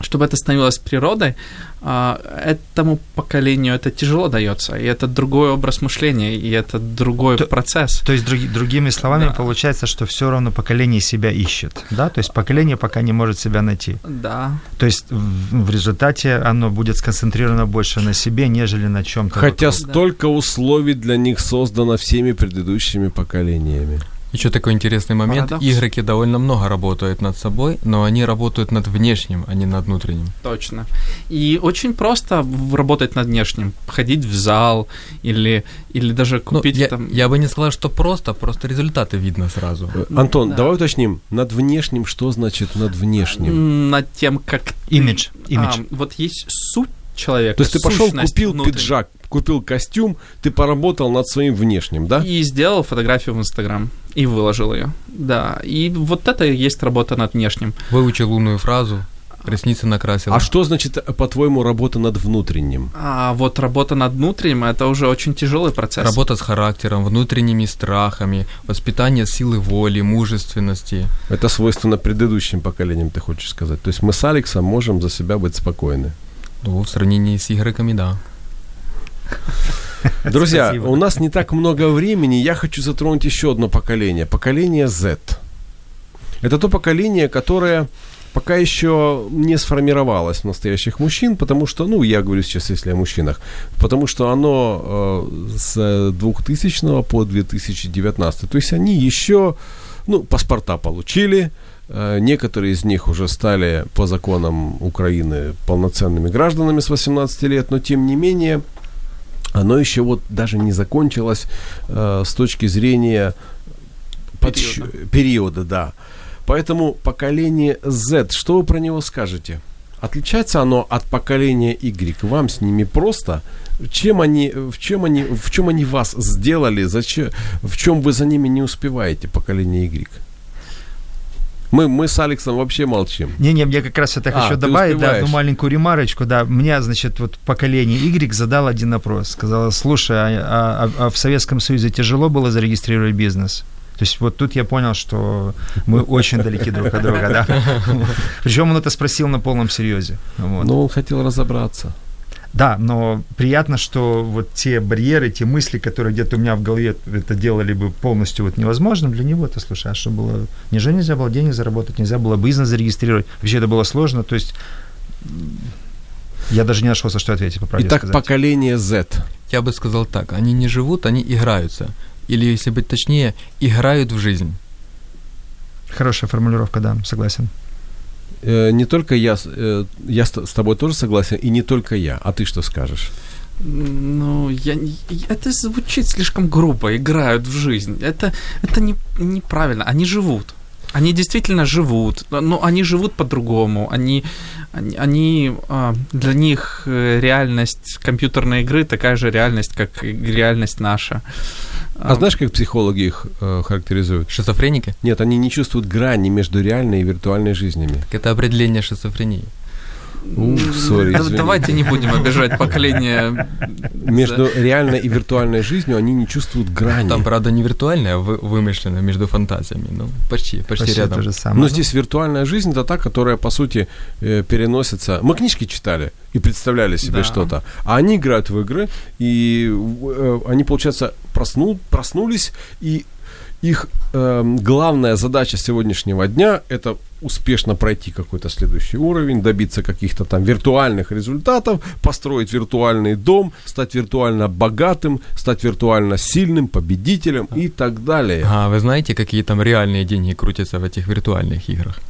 чтобы это становилось природой, а, этому поколению это тяжело дается, и это другой образ мышления, и это другой то, процесс. То есть, други, другими словами, да. получается, что все равно поколение себя ищет, да? То есть поколение пока не может себя найти. Да. То есть в, в результате оно будет сконцентрировано больше на себе, нежели на чем-то. Хотя вокруг. столько да. условий для них создано всеми предыдущими поколениями. Еще такой интересный момент. Парадокс. Игроки довольно много работают над собой, но они работают над внешним, а не над внутренним. Точно. И очень просто работать над внешним. Ходить в зал или, или даже Ну, купить я, там... я бы не сказал, что просто, просто результаты видно сразу. Э, Антон, да. давай уточним. Над внешним, что значит над внешним? Над тем, как... Имидж, имидж. А, вот есть суть человека, То есть ты пошел, купил внутренняя. пиджак, купил костюм, ты поработал над своим внешним, да? И сделал фотографию в Инстаграм. И выложил ее. Да. И вот это и есть работа над внешним. Выучил умную фразу, ресницы накрасил. А что значит, э, по-твоему, работа над внутренним? А вот работа над внутренним это уже очень тяжелый процесс. Работа с характером, внутренними страхами, воспитание силы воли, мужественности. Это свойственно предыдущим поколениям, ты хочешь сказать. То есть мы с Алексом можем за себя быть спокойны. Ну, в сравнении с игроками, да. Друзья, Спасибо. у нас не так много времени. Я хочу затронуть еще одно поколение. Поколение Z. Это то поколение, которое пока еще не сформировалось в настоящих мужчин, потому что, ну, я говорю сейчас, если о мужчинах, потому что оно э, с 2000 по 2019, то есть они еще, ну, паспорта получили, некоторые из них уже стали по законам Украины полноценными гражданами с 18 лет, но тем не менее, оно еще вот даже не закончилось э, с точки зрения подсч- Периода. периода, да. Поэтому поколение Z, что вы про него скажете? Отличается оно от поколения Y? Вам с ними просто? Чем они, в чем они, в чем они вас сделали? Зачем, в чем вы за ними не успеваете, поколение Y? Мы, мы с Алексом вообще молчим. Не-не, мне как раз это А, хочу добавить, да, одну маленькую ремарочку, да. Мне, значит, вот поколение Y задал один вопрос. Сказала, слушай, а, а- а в Советском Союзе тяжело было зарегистрировать бизнес? То есть вот тут я понял, что мы очень далеки друг от друга, да. Причем он это спросил на полном серьезе. Вот. Но он хотел разобраться. Да, но приятно, что вот те барьеры, те мысли, которые где-то у меня в голове это делали бы полностью вот невозможным, для него это, слушай, а что было? Неужели нельзя было денег заработать, нельзя было бизнес зарегистрировать? Вообще это было сложно, то есть я даже не нашелся, что ответить, по правде Итак, сказать. поколение Z. Я бы сказал так, они не живут, они играются. Или, если быть точнее, играют в жизнь. Хорошая формулировка, да, согласен. Э, не только я, э, я с тобой тоже согласен, и не только я. А ты что скажешь? Ну, я, это звучит слишком грубо, играют в жизнь. Это, это не, неправильно. Они живут. Они действительно живут, но они живут по-другому. Они, они, они, а, для них э, реальность компьютерной игры такая же реальность, как реальность наша. А знаешь, как психологи их э, характеризуют? Шизофреники? Нет, они не чувствуют грани между реальной и виртуальной жизнями. Так это определение шизофрении. Сори. Давайте не будем обижать поколение. Между реальной и виртуальной жизнью они не чувствуют грани. Там, правда, не виртуальное, а вы- вымышленное между фантазиями. Ну, почти, почти, Почти рядом. то же самое. Но здесь виртуальная жизнь это та, которая, по сути, э, переносится. Мы книжки читали и представляли себе Да. что-то. А они играют в игры, и э, они, получается, просну, проснулись, и их эм, главная задача сегодняшнего дня это успешно пройти какой-то следующий уровень, добиться каких-то там виртуальных результатов, построить виртуальный дом, стать виртуально богатым, стать виртуально сильным, победителем и так далее. А вы знаете, какие там реальные деньги крутятся в этих виртуальных играх?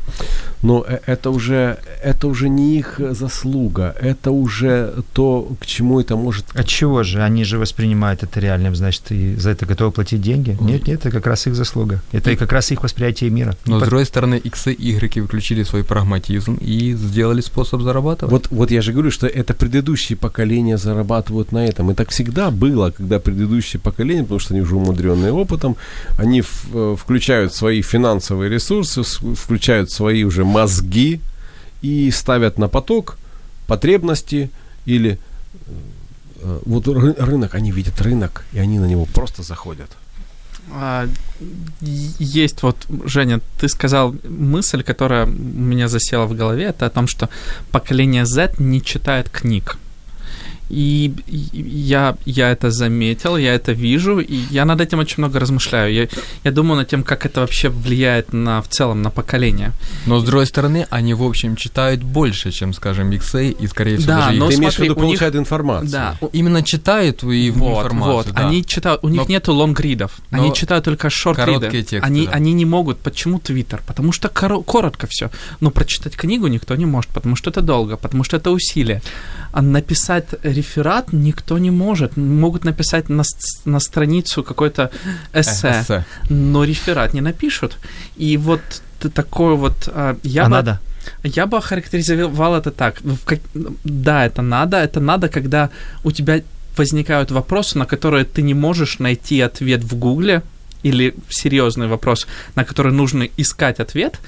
Но э- это уже, это уже не их заслуга, это уже то, к чему это может... От чего же? Они же воспринимают это реальным, значит, и за это готовы платить деньги? Нет, нет, это как раз их заслуга. Это и как раз их восприятие мира. Но, Ну, с другой стороны, иксы игроки включили свой прагматизм и сделали способ зарабатывать. Вот, вот я же говорю, что это предыдущие поколения зарабатывают на этом. И так всегда было, когда предыдущие поколения, потому что они уже умудренные опытом, они в- э, включают свои финансовые ресурсы, включают свои уже мозги и ставят на поток потребности или э, вот ры- рынок, они видят рынок, и они на него просто заходят. А, Есть вот, Женя, ты сказал мысль, которая у меня засела в голове, это о том, что поколение Z не читает книг. И я, я это заметил, я это вижу, и я над этим очень много размышляю. Я, я думаю над тем, как это вообще влияет на, в целом на поколение. Но с другой стороны, они в общем читают больше, чем, скажем, иксы, и скорее всего Да, даже но их- Ты имеешь в смотри, виду, у них- информацию. Да, именно читают и вот, информацию. вот. да. Они читают, у них Но- нету лонгридов, они но читают только шорт-риды. короткие тексты, Они, да. они не могут. Почему Твиттер? Потому что коро- коротко все. Но прочитать книгу никто не может, потому что это долго, потому что это усилие. А написать реферат никто не может. Могут написать на, на страницу какое-то Э, эссе, эссе. но реферат не напишут. И вот такое вот... а, Я а бы- надо? я бы охарактеризовал это так. Да, это надо. Это надо, когда у тебя возникают вопросы, на которые ты не можешь найти ответ в Гугле, или серьезный вопрос, на который нужно искать ответ.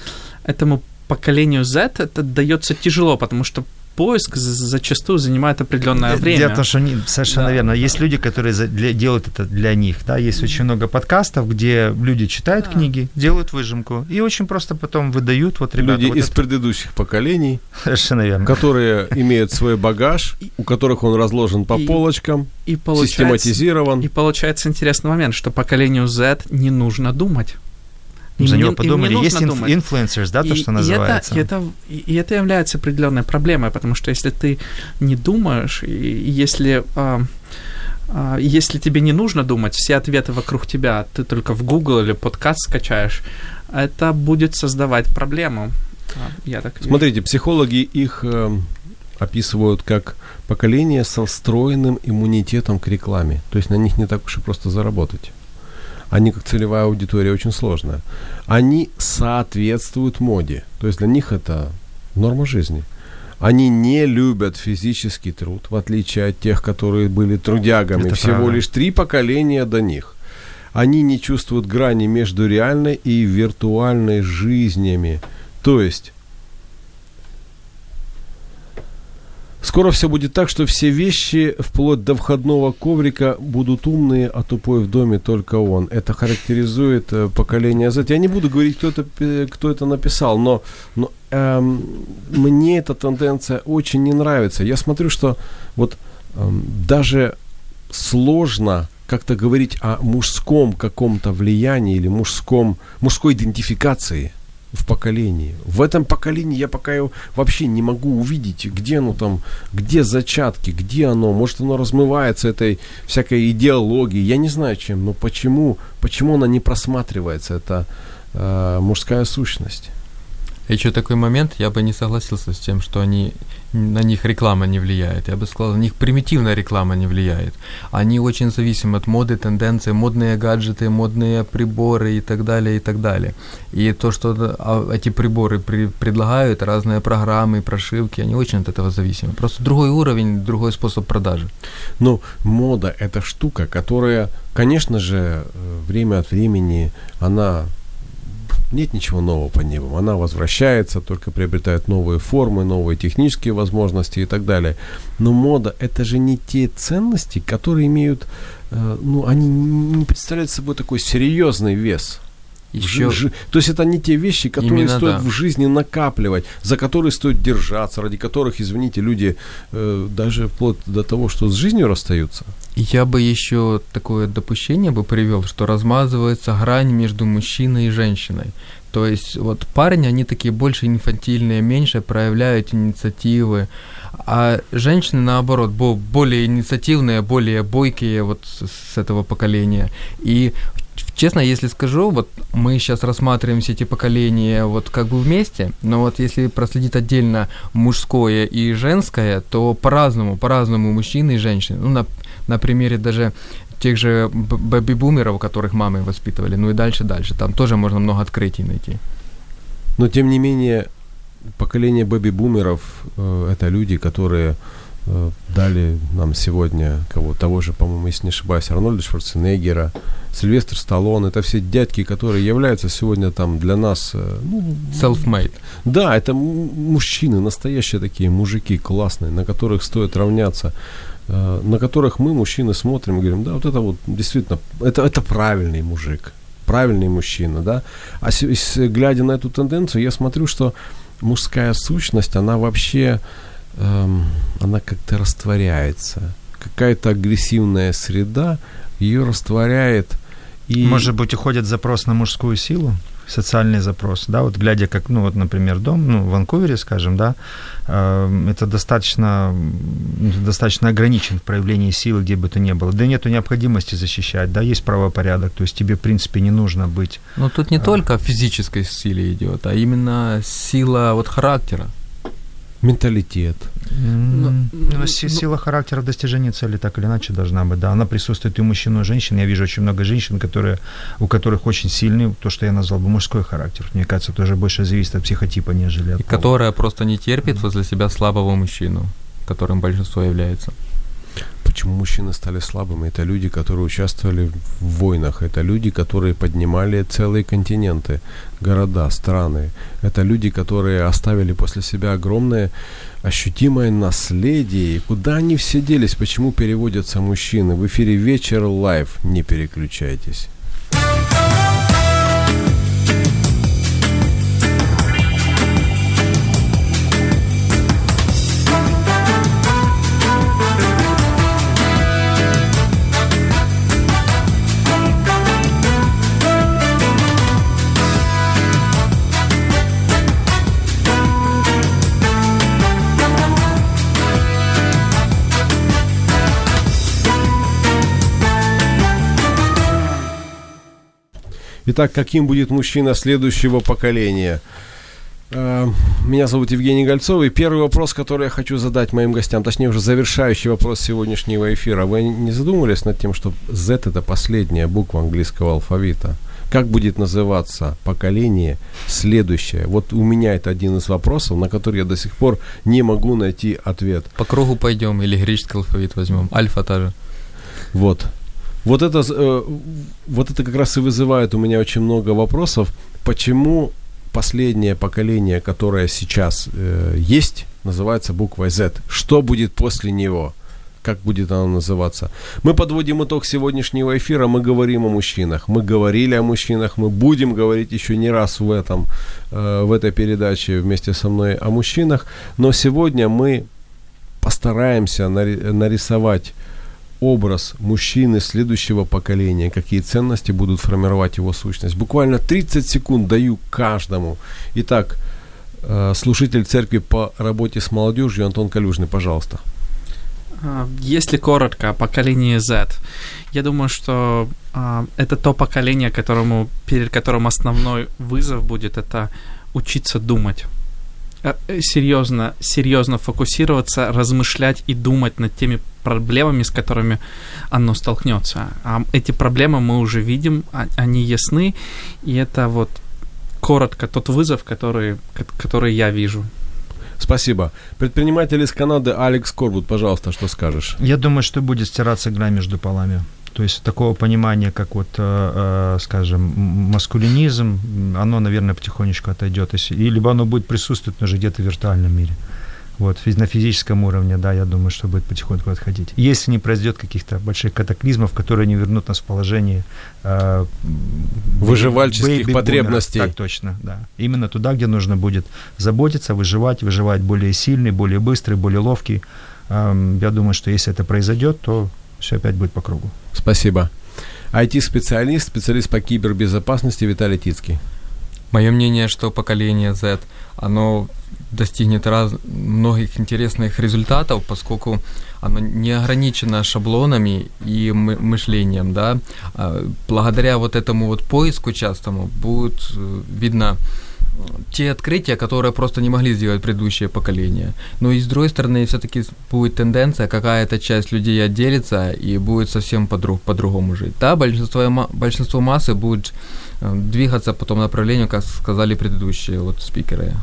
Этому поколению Z это дается тяжело, потому что поиск за- зачастую занимает определенное время. Дело в том, что они, совершенно Да, верно. да. Есть люди, которые за- для- делают это для них. Да? Есть очень много подкастов, где люди читают Да. книги, делают выжимку и очень просто потом выдают. Вот, ребята, Люди вот из это- предыдущих поколений, Совершенно верно. которые имеют свой багаж, у которых он разложен по И- полочкам, и систематизирован. и получается интересный момент, что поколению Z не нужно думать. Им За не- него подумали. Есть инф- influencers, да, то, И- что и называется. Это, и, это, и- и это является определенной проблемой, потому что если ты не думаешь, и и если, а, а, если тебе не нужно думать, все ответы вокруг тебя, ты только в Google или подкаст скачаешь, это будет создавать проблему. А, Я так вижу. Смотрите, психологи их эм, описывают как поколение со встроенным иммунитетом к рекламе. То есть на них не так уж и просто заработать. Они как целевая аудитория очень сложная. Они соответствуют моде. То есть для них это норма жизни. Они не любят физический труд, в отличие от тех, которые были трудягами. Это Всего правда. лишь три поколения до них. Они не чувствуют грани между реальной и виртуальной жизнями. То есть Скоро все будет так, что все вещи, вплоть до входного коврика, будут умные, а тупой в доме только он. Это характеризует э, поколение Z. Я не буду говорить, кто это, кто это написал, но, но эм, мне эта тенденция очень не нравится. Я смотрю, что вот эм, даже сложно как-то говорить о мужском каком-то влиянии или мужском, мужской идентификации в поколении. В этом поколении я пока его вообще не могу увидеть, где оно там, где зачатки, где оно, может оно размывается этой всякой идеологией, я не знаю чем, но почему, почему она не просматривается, это э, мужская сущность. Еще такой момент, я бы не согласился с тем, что они на них реклама не влияет. Я бы сказал, на них примитивная реклама не влияет. Они очень зависимы от моды, тенденции, модные гаджеты, модные приборы и так далее, и так далее. И то, что а, эти приборы при- предлагают, разные программы, прошивки, они очень от этого зависимы. Просто другой уровень, другой способ продажи. Но мода – это штука, которая, конечно же, э, время от времени, она нет ничего нового по небу. Она возвращается, только приобретает новые формы, новые технические возможности и так далее. Но мода – это же не те ценности, которые имеют, э, ну, они не представляют собой такой серьезный вес. Еще Жи- то есть это не те вещи, которые Именно стоит да. в жизни накапливать, за которые стоит держаться, ради которых, извините, люди э, даже вплоть до того, что с жизнью расстаются. Я бы еще такое допущение бы привел, что размазывается грань между мужчиной и женщиной. То есть вот парни, они такие больше инфантильные, меньше проявляют инициативы, а женщины, наоборот, бо- более инициативные, более бойкие вот с этого поколения. И честно, если скажу, вот мы сейчас рассматриваем все эти поколения вот как бы вместе, но вот если проследить отдельно мужское и женское, то по-разному, по-разному мужчины и женщины. Ну, на, на примере даже тех же бэби-бумеров, которых мамы воспитывали, ну и дальше-дальше. Там тоже можно много открытий найти. Но тем не менее, поколение бэби-бумеров э, это люди, которые э, дали нам сегодня кого того же, по-моему, если не ошибаюсь, Арнольда Шварценеггера, Сильвестр Сталлоне. Это все дядьки, которые являются сегодня там для нас, э, ну, Self-made. Да, это мужчины, настоящие такие мужики классные, на которых стоит равняться, на которых мы, мужчины, смотрим и говорим, да, вот это вот действительно, это, это правильный мужик, правильный мужчина, да. А с- глядя на эту тенденцию, я смотрю, что мужская сущность, она вообще эм, она как-то растворяется. Какая-то агрессивная среда ее растворяет. И... Может быть, уходит запрос на мужскую силу? Социальный запрос, да, вот глядя как, ну вот, например, дом, ну, в Ванкувере, скажем, да, э, это достаточно, достаточно ограничен в проявлении силы, где бы то ни было. Да нету необходимости защищать, да, есть правопорядок, то есть тебе, в принципе, не нужно быть... Но тут не а... только физической силе идет, а именно сила вот характера менталитет. Но, но, но, сила характера в достижении цели так или иначе должна быть, да. Она присутствует и у мужчин, и у женщин. Я вижу очень много женщин, которые, у которых очень сильный, то, что я назвал бы мужской характер. Мне кажется, тоже больше зависит от психотипа, нежели от И которая просто не терпит возле себя слабого мужчину, которым большинство является. Почему мужчины стали слабыми? Это люди, которые участвовали в войнах, это люди, которые поднимали целые континенты, города, страны. Это люди, которые оставили после себя огромное ощутимое наследие. И куда они все делись? Почему переводятся мужчины? В эфире «Вечер Live». Не переключайтесь. Итак, каким будет мужчина следующего поколения? Э, меня зовут Евгений Гольцов, и первый вопрос, который я хочу задать моим гостям, точнее уже завершающий вопрос сегодняшнего эфира. Вы не задумывались над тем, что Z – это последняя буква английского алфавита? Как будет называться поколение следующее? Вот у меня это один из вопросов, на который я до сих пор не могу найти ответ. По кругу пойдем или греческий алфавит возьмем? Альфа та же. Вот. Вот это, э, вот это как раз и вызывает у меня очень много вопросов. Почему последнее поколение, которое сейчас э, есть, называется буквой Z? Что будет после него? Как будет оно называться? Мы подводим итог сегодняшнего эфира. Мы говорим о мужчинах. Мы говорили о мужчинах. Мы будем говорить еще не раз в, этом, э, в этой передаче вместе со мной о мужчинах. Но сегодня мы постараемся нарисовать образ мужчины следующего поколения, какие ценности будут формировать его сущность. Буквально 30 секунд даю каждому. Итак, э, слушатель церкви по работе с молодежью Антон Калюжный, пожалуйста. А, если коротко о поколении Z, я думаю, что а, это то поколение, которому, перед которым основной вызов будет это учиться думать серьезно, серьезно фокусироваться, размышлять и думать над теми проблемами, с которыми оно столкнется. А эти проблемы мы уже видим, а, они ясны, и это вот коротко тот вызов, который, который я вижу. Спасибо. Предприниматель из Канады Алекс Корбут, пожалуйста, что скажешь? Я думаю, что будет стираться грань между полами. То есть такого понимания, как вот, э, э, скажем, маскулинизм, оно, наверное, потихонечку отойдет. И либо оно будет присутствовать, но уже где-то в виртуальном мире. Вот, на физическом уровне, да, я думаю, что будет потихоньку отходить. Если не произойдет каких-то больших катаклизмов, которые не вернут нас в положение э, выживальческих потребностей. Так точно, да. Именно туда, где нужно будет заботиться, выживать, выживать более сильный, более быстрый, более ловкий. Э, я думаю, что если это произойдет, то все опять будет по кругу. Спасибо. IT-специалист, специалист по кибербезопасности Виталий Тицкий. Мое мнение, что поколение Z, оно достигнет раз, многих интересных результатов, поскольку оно не ограничено шаблонами и мышлением, да. А благодаря вот этому вот поиску частому будет э, видно те открытия, которые просто не могли сделать предыдущее поколение. Но и с другой стороны, все-таки будет тенденция, какая-то часть людей отделится и будет совсем по-друг, по-другому жить. Да, большинство, большинство массы будет э, двигаться по тому направлению, как сказали предыдущие вот спикеры.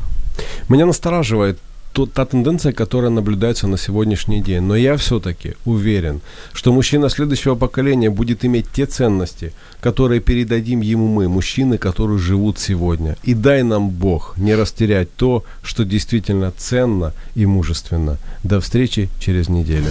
Меня настораживает то, та тенденция, которая наблюдается на сегодняшний день. Но я все-таки уверен, что мужчина следующего поколения будет иметь те ценности, которые передадим ему мы, мужчины, которые живут сегодня. И дай нам Бог не растерять то, что действительно ценно и мужественно. До встречи через неделю.